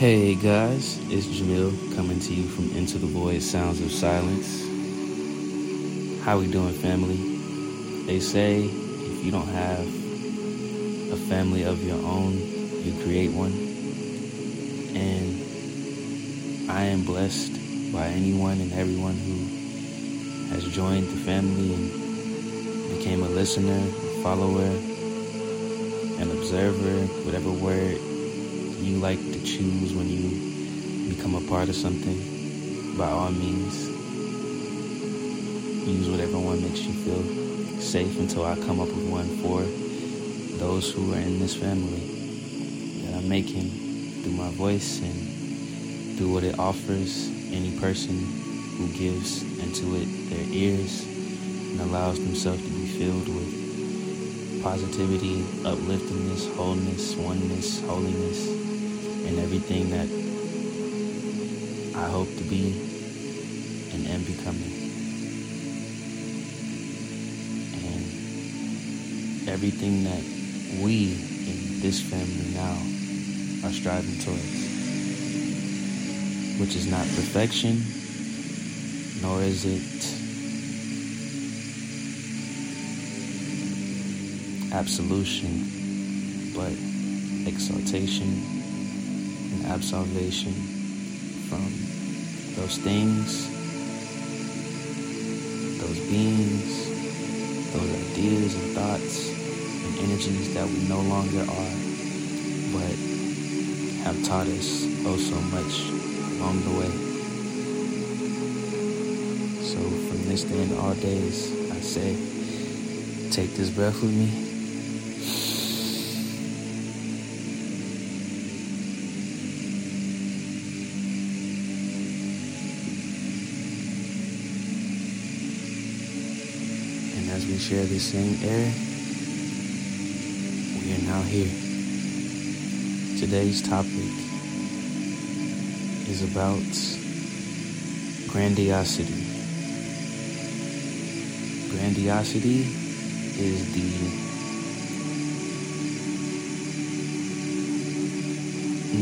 Hey guys, it's Jamil coming to you from Into the Void Sounds of Silence. How we doing, family? They say if you don't have a family of your own, you create one. And I am blessed by anyone and everyone who has joined the family and became a listener, a follower, an observer, whatever word you like to choose when you become a part of something, by all means, use whatever one makes you feel safe until I come up with one for those who are in this family that I'm making through my voice and through what it offers any person who gives into it their ears and allows themselves to be filled with positivity, upliftingness, wholeness, oneness, holiness and everything that I hope to be and am becoming. And everything that we in this family now are striving towards, which is not perfection, nor is it absolution, but exaltation and absolvation from those things, those beings, those ideas and thoughts and energies that we no longer are, but have taught us oh so much along the way. So from this day and all days, I say, take this breath with me we share the same air, we are now here. Today's topic is about grandiosity. Grandiosity is the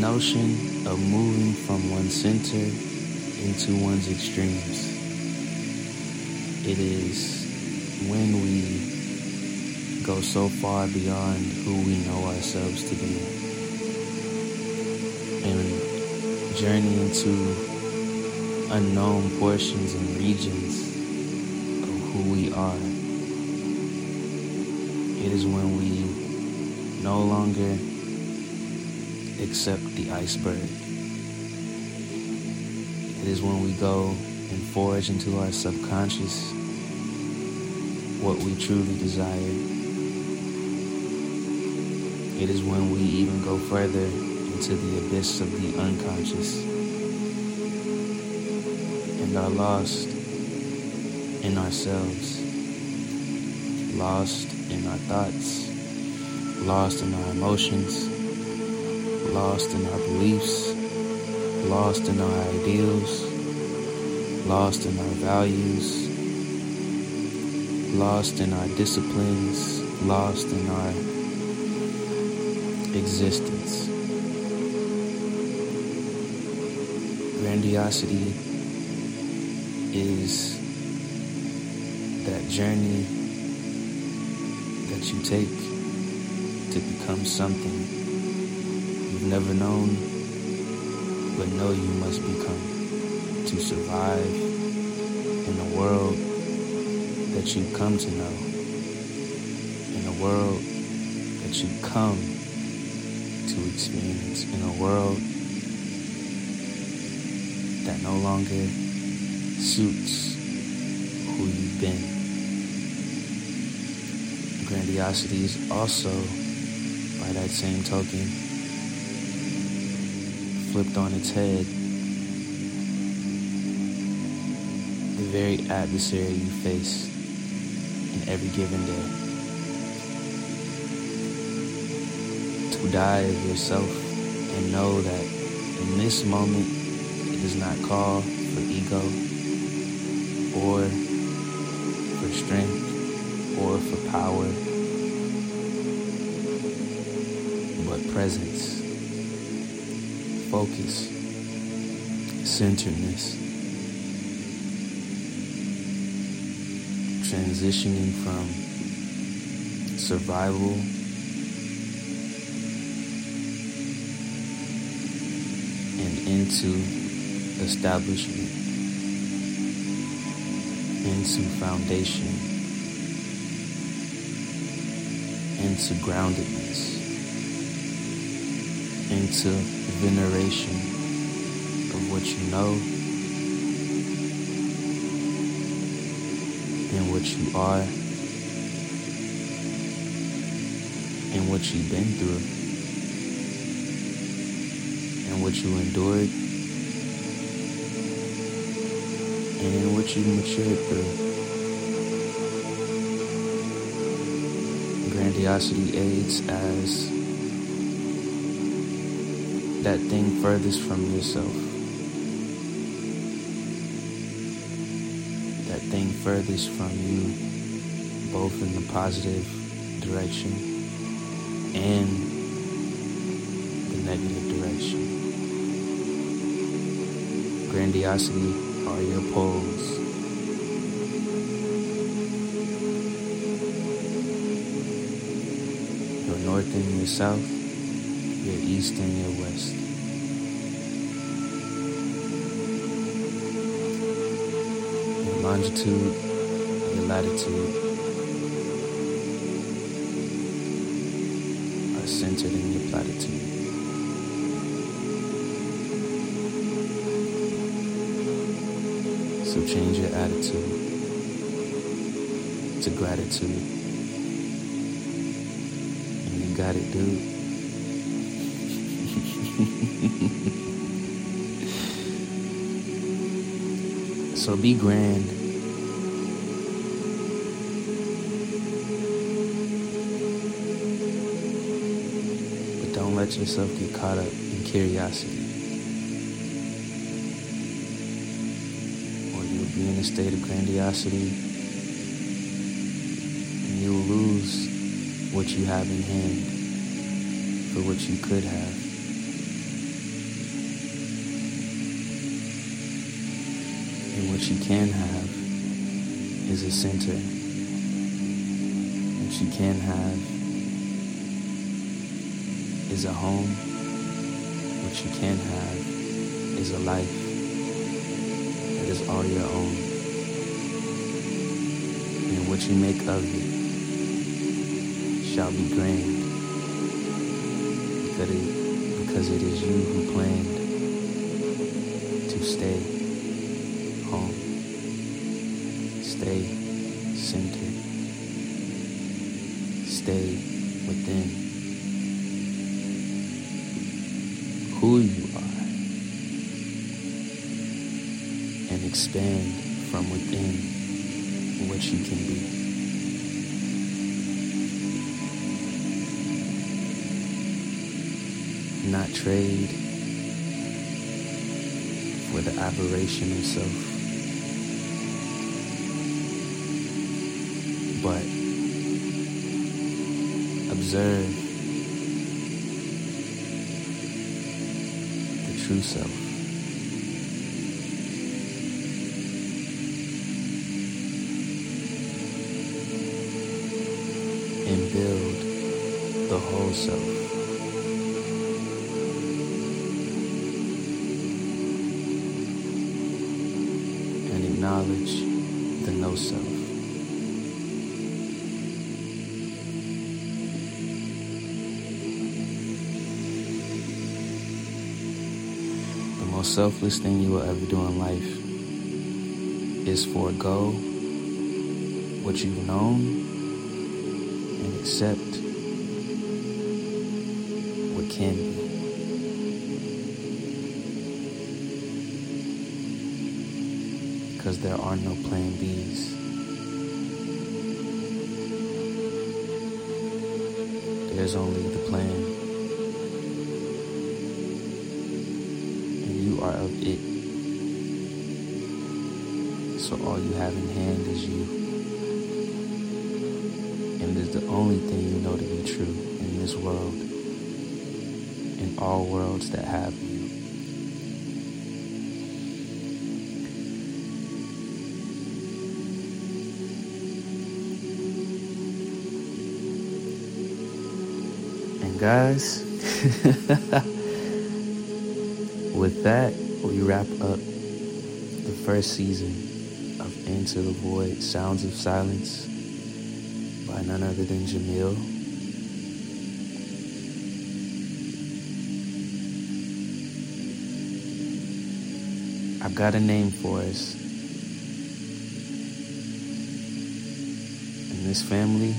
notion of moving from one center into one's extremes. It is when we go so far beyond who we know ourselves to be and journey into unknown portions and regions of who we are. It is when we no longer accept the iceberg. It is when we go and forge into our subconscious what we truly desire. It is when we even go further into the abyss of the unconscious and are lost in ourselves, lost in our thoughts, lost in our emotions, lost in our beliefs, lost in our ideals, lost in our values lost in our disciplines, lost in our existence. Grandiosity is that journey that you take to become something you've never known, but know you must become to survive in a world that you come to know, in a world that you come to experience, in a world that no longer suits who you've been. Grandiosity is also, by that same token, flipped on its head. The very adversary you face every given day. To die of yourself and know that in this moment it does not call for ego or for strength or for power, but presence, focus, centeredness, transitioning from survival and into establishment, into foundation, into groundedness, into veneration of what you know and what you are and what you've been through and what you endured and what you matured through. Grandiosity aids as that thing furthest from yourself. Furthest from you, both in the positive direction and the negative direction. Grandiosity are your poles. Your north and your south, your east and your west. Longitude, your latitude are centered in your platitude. So change your attitude to gratitude. And you got it, dude. so be grand. Let yourself get caught up in curiosity. Or you'll be in a state of grandiosity and you'll lose what you have in hand for what you could have. And what you can have is a center. What you can have is a home. What you can have is a life that is all your own. And what you make of it shall be grand because it, because it is you who planned to stay and expand from within what you can be. Not trade for the aberration of self, but observe the true self. Build the whole self. And acknowledge the no self. The most selfless thing you will ever do in life is forego what you've known and accept Because there are no plan Bs. There's only the plan. And you are of it. So all you have in hand is you. And is the only thing you know to be true in this world, all worlds that have you. And guys, with that, we wrap up the first season of Into the Void Sounds of Silence by none other than Jamil. I've got a name for us. In this family,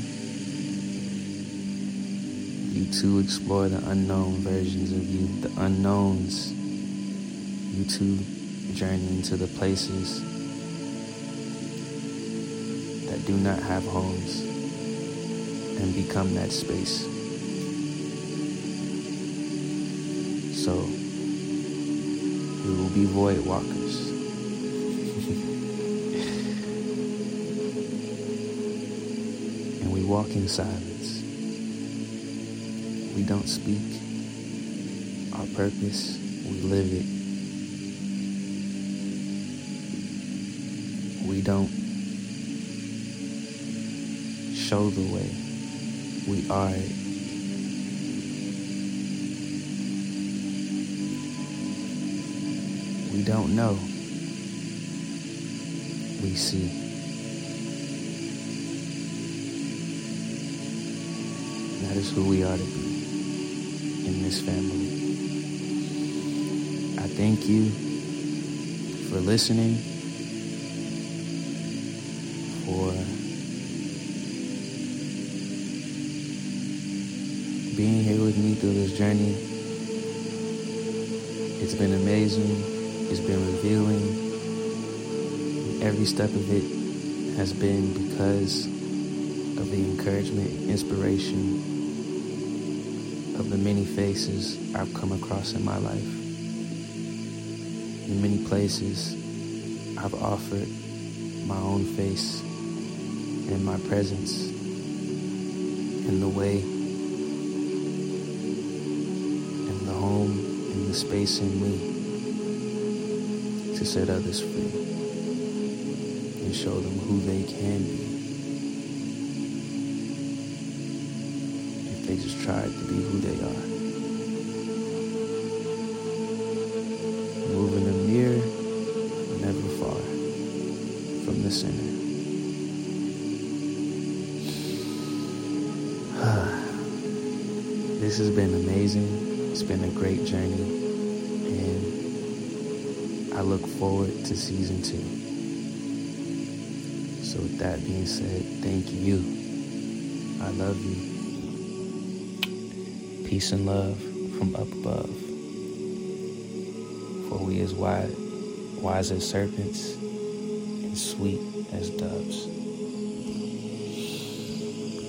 you two explore the unknown versions of you, the unknowns. You two journey into the places that do not have homes and become that space. So, we will be void walkers. Walk in silence. We don't speak. Our purpose, we live it. We don't show the way. We are it. We don't know. We see. Is who we are to be in this family. I thank you for listening, for being here with me through this journey. It's been amazing. It's been revealing. Every step of it has been because of the encouragement, inspiration of the many faces I've come across in my life. In many places, I've offered my own face and my presence in the way, in the home, in the space in me to set others free and show them who they can be they just tried to be who they are. Moving them near, never far from the center. this has been amazing. It's been a great journey. And I look forward to season two. So, with that being said, thank you. I love you. Peace and love from up above. For we as wise, wise as serpents and sweet as doves.